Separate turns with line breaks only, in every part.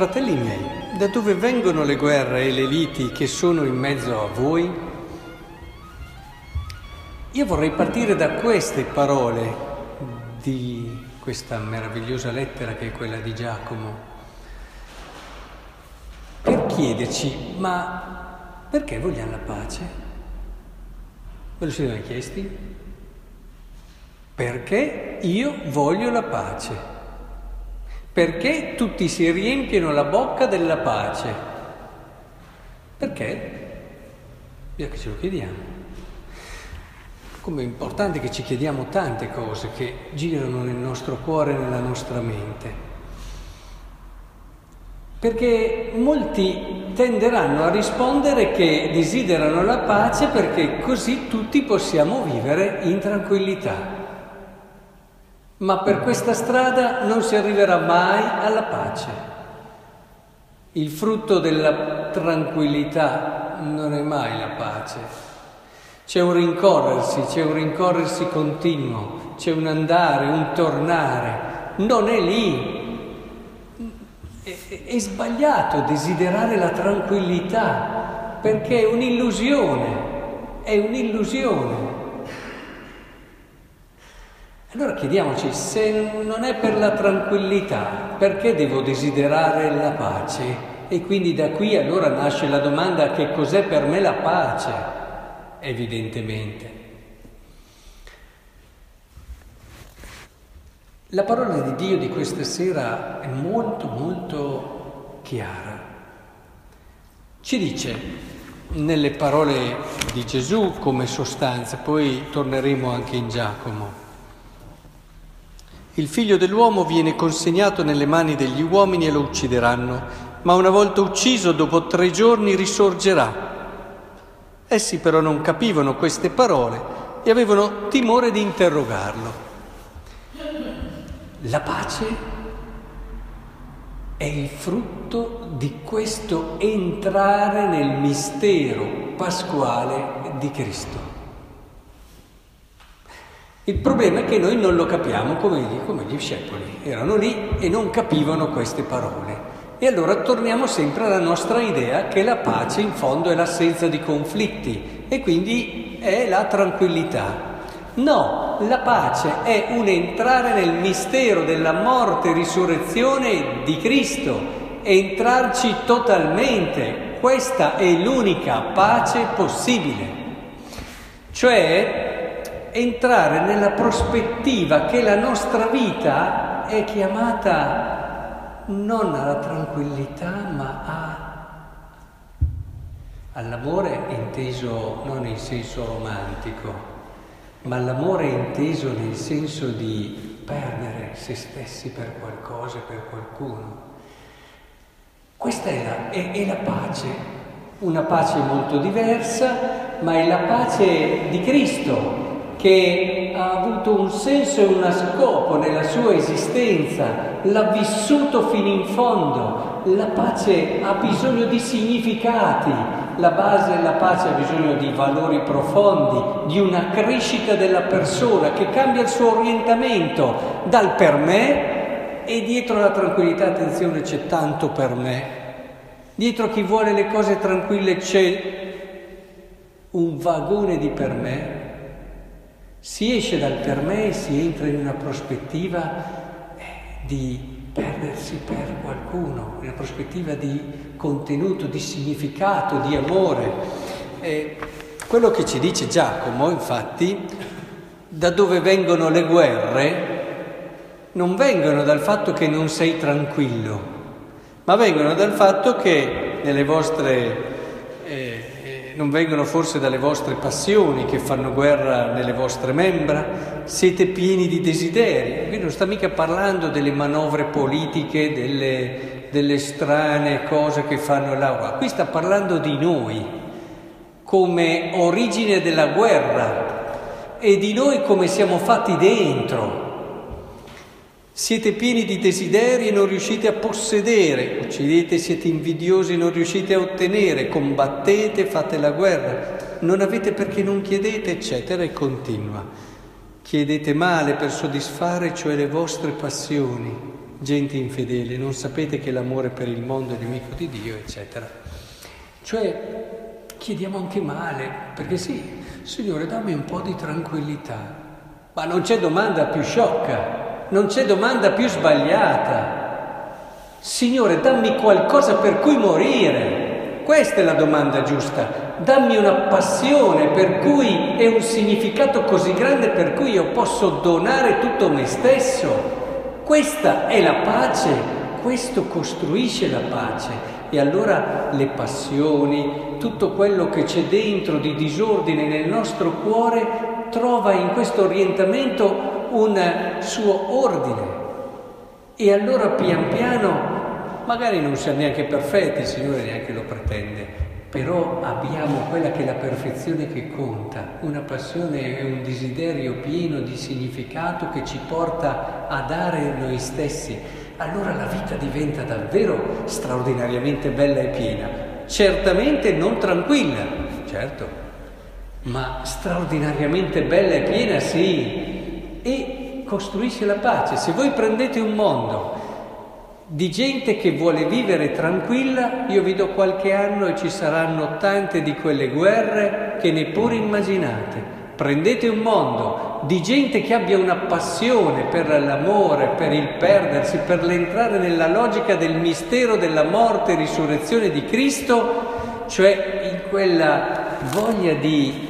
Fratelli miei, da dove vengono le guerre e le liti che sono in mezzo a voi? Io vorrei partire da queste parole di questa meravigliosa lettera che è quella di Giacomo, per chiederci, ma perché vogliamo la pace? Ve lo siete mai chiesti? Perché io voglio la pace. Perché tutti si riempiono la bocca della pace? Perché? Via che ce lo chiediamo. Come è importante che ci chiediamo tante cose che girano nel nostro cuore e nella nostra mente. Perché molti tenderanno a rispondere che desiderano la pace perché così tutti possiamo vivere in tranquillità ma per questa strada non si arriverà mai alla pace. Il frutto della tranquillità non è mai la pace. C'è un rincorrersi, c'è un rincorrersi continuo, c'è un andare, un tornare. Non è lì. È, è sbagliato desiderare la tranquillità perché è un'illusione, è un'illusione. Allora chiediamoci, se non è per la tranquillità, perché devo desiderare la pace? E quindi da qui allora nasce la domanda che cos'è per me la pace, evidentemente. La parola di Dio di questa sera è molto molto chiara. Ci dice nelle parole di Gesù come sostanza, poi torneremo anche in Giacomo. Il figlio dell'uomo viene consegnato nelle mani degli uomini e lo uccideranno, ma una volta ucciso dopo tre giorni risorgerà. Essi però non capivano queste parole e avevano timore di interrogarlo. La pace è il frutto di questo entrare nel mistero pasquale di Cristo. Il problema è che noi non lo capiamo come gli, come gli discepoli, erano lì e non capivano queste parole. E allora torniamo sempre alla nostra idea che la pace in fondo è l'assenza di conflitti e quindi è la tranquillità. No, la pace è un entrare nel mistero della morte e risurrezione di Cristo, entrarci totalmente. Questa è l'unica pace possibile. Cioè entrare nella prospettiva che la nostra vita è chiamata non alla tranquillità, ma a, all'amore inteso non in senso romantico, ma l'amore inteso nel senso di perdere se stessi per qualcosa, per qualcuno. Questa è la, è, è la pace, una pace molto diversa, ma è la pace di Cristo, che ha avuto un senso e uno scopo nella sua esistenza, l'ha vissuto fino in fondo. La pace ha bisogno di significati, la base della pace ha bisogno di valori profondi, di una crescita della persona che cambia il suo orientamento dal per me e dietro la tranquillità, attenzione, c'è tanto per me. Dietro chi vuole le cose tranquille c'è un vagone di per me si esce dal per me e si entra in una prospettiva eh, di perdersi per qualcuno, una prospettiva di contenuto, di significato, di amore. E quello che ci dice Giacomo, infatti, da dove vengono le guerre, non vengono dal fatto che non sei tranquillo, ma vengono dal fatto che nelle vostre non vengono forse dalle vostre passioni che fanno guerra nelle vostre membra? Siete pieni di desideri? Qui non sta mica parlando delle manovre politiche, delle, delle strane cose che fanno là. Qui sta parlando di noi come origine della guerra e di noi come siamo fatti dentro. Siete pieni di desideri e non riuscite a possedere, uccidete, siete invidiosi e non riuscite a ottenere, combattete, fate la guerra, non avete perché non chiedete, eccetera, e continua. Chiedete male per soddisfare, cioè le vostre passioni. gente infedele, non sapete che l'amore per il mondo è nemico di Dio, eccetera. Cioè chiediamo anche male, perché sì, Signore dammi un po' di tranquillità, ma non c'è domanda più sciocca, non c'è domanda più sbagliata. Signore dammi qualcosa per cui morire, questa è la domanda giusta. Dammi una passione per cui è un significato così grande per cui io posso donare tutto me stesso. Questa è la pace, questo costruisce la pace. E allora le passioni, tutto quello che c'è dentro di disordine nel nostro cuore, trova in questo orientamento un suo ordine. E allora pian piano, magari non siamo neanche perfetti, il Signore neanche lo pretende, però abbiamo quella che è la perfezione che conta, una passione e un desiderio pieno di significato che ci porta a dare noi stessi. Allora la vita diventa davvero straordinariamente bella e piena, certamente non tranquilla, certo, ma straordinariamente bella e piena sì, e costruisce la pace. Se voi prendete un mondo di gente che vuole vivere tranquilla, io vi do qualche anno e ci saranno tante di quelle guerre che neppure immaginate. Prendete un mondo di gente che abbia una passione per l'amore, per il perdersi, per l'entrare nella logica del mistero della morte e risurrezione di Cristo, cioè in quella voglia di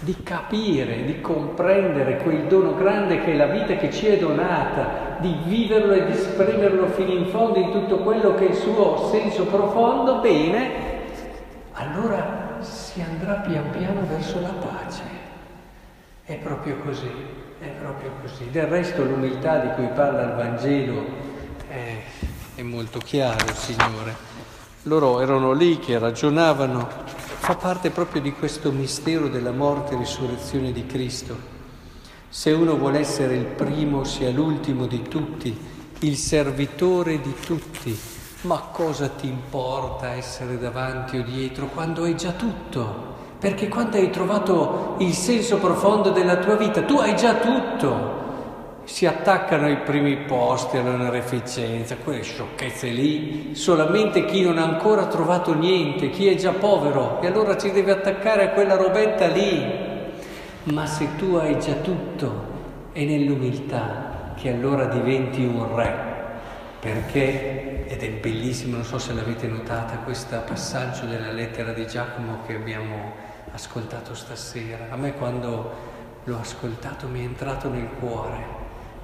di capire, di comprendere quel dono grande che è la vita che ci è donata, di viverlo e di esprimerlo fino in fondo in tutto quello che è il suo senso profondo, bene, allora si andrà pian piano verso la pace. È proprio così, è proprio così. Del resto l'umiltà di cui parla il Vangelo è, è molto chiaro, Signore. Loro erano lì che ragionavano fa parte proprio di questo mistero della morte e risurrezione di Cristo. Se uno vuole essere il primo, sia l'ultimo di tutti, il servitore di tutti, ma cosa ti importa essere davanti o dietro quando hai già tutto? Perché quando hai trovato il senso profondo della tua vita, tu hai già tutto si attaccano ai primi posti, all'onoreficenza, quelle sciocchezze lì, solamente chi non ha ancora trovato niente, chi è già povero, e allora ci deve attaccare a quella robetta lì. Ma se tu hai già tutto, è nell'umiltà che allora diventi un re. Perché, ed è bellissimo, non so se l'avete notata, questo passaggio della lettera di Giacomo che abbiamo ascoltato stasera. A me quando l'ho ascoltato mi è entrato nel cuore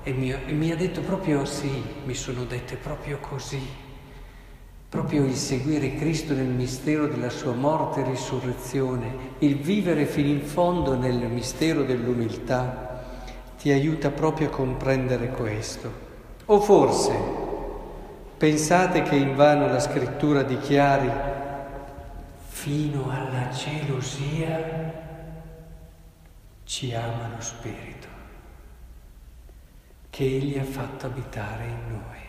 e mi, e mi ha detto proprio sì, mi sono dette proprio così, proprio il seguire Cristo nel mistero della sua morte e risurrezione, il vivere fino in fondo nel mistero dell'umiltà, ti aiuta proprio a comprendere questo. O forse pensate che invano la scrittura dichiari fino alla gelosia ci ama lo Spirito che Egli ha fatto abitare in noi.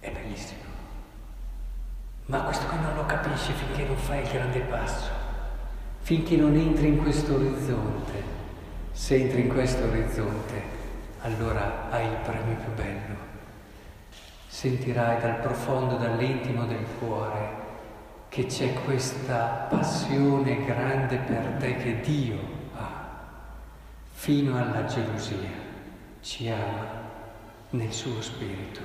È bellissimo. Ma questo qui non lo capisci finché non fai il grande passo, finché non entri in questo orizzonte. Se entri in questo orizzonte, allora hai il premio più bello. Sentirai dal profondo, dall'intimo del cuore che c'è questa passione grande per te che Dio fino alla gelosia, ci ama nel suo spirito.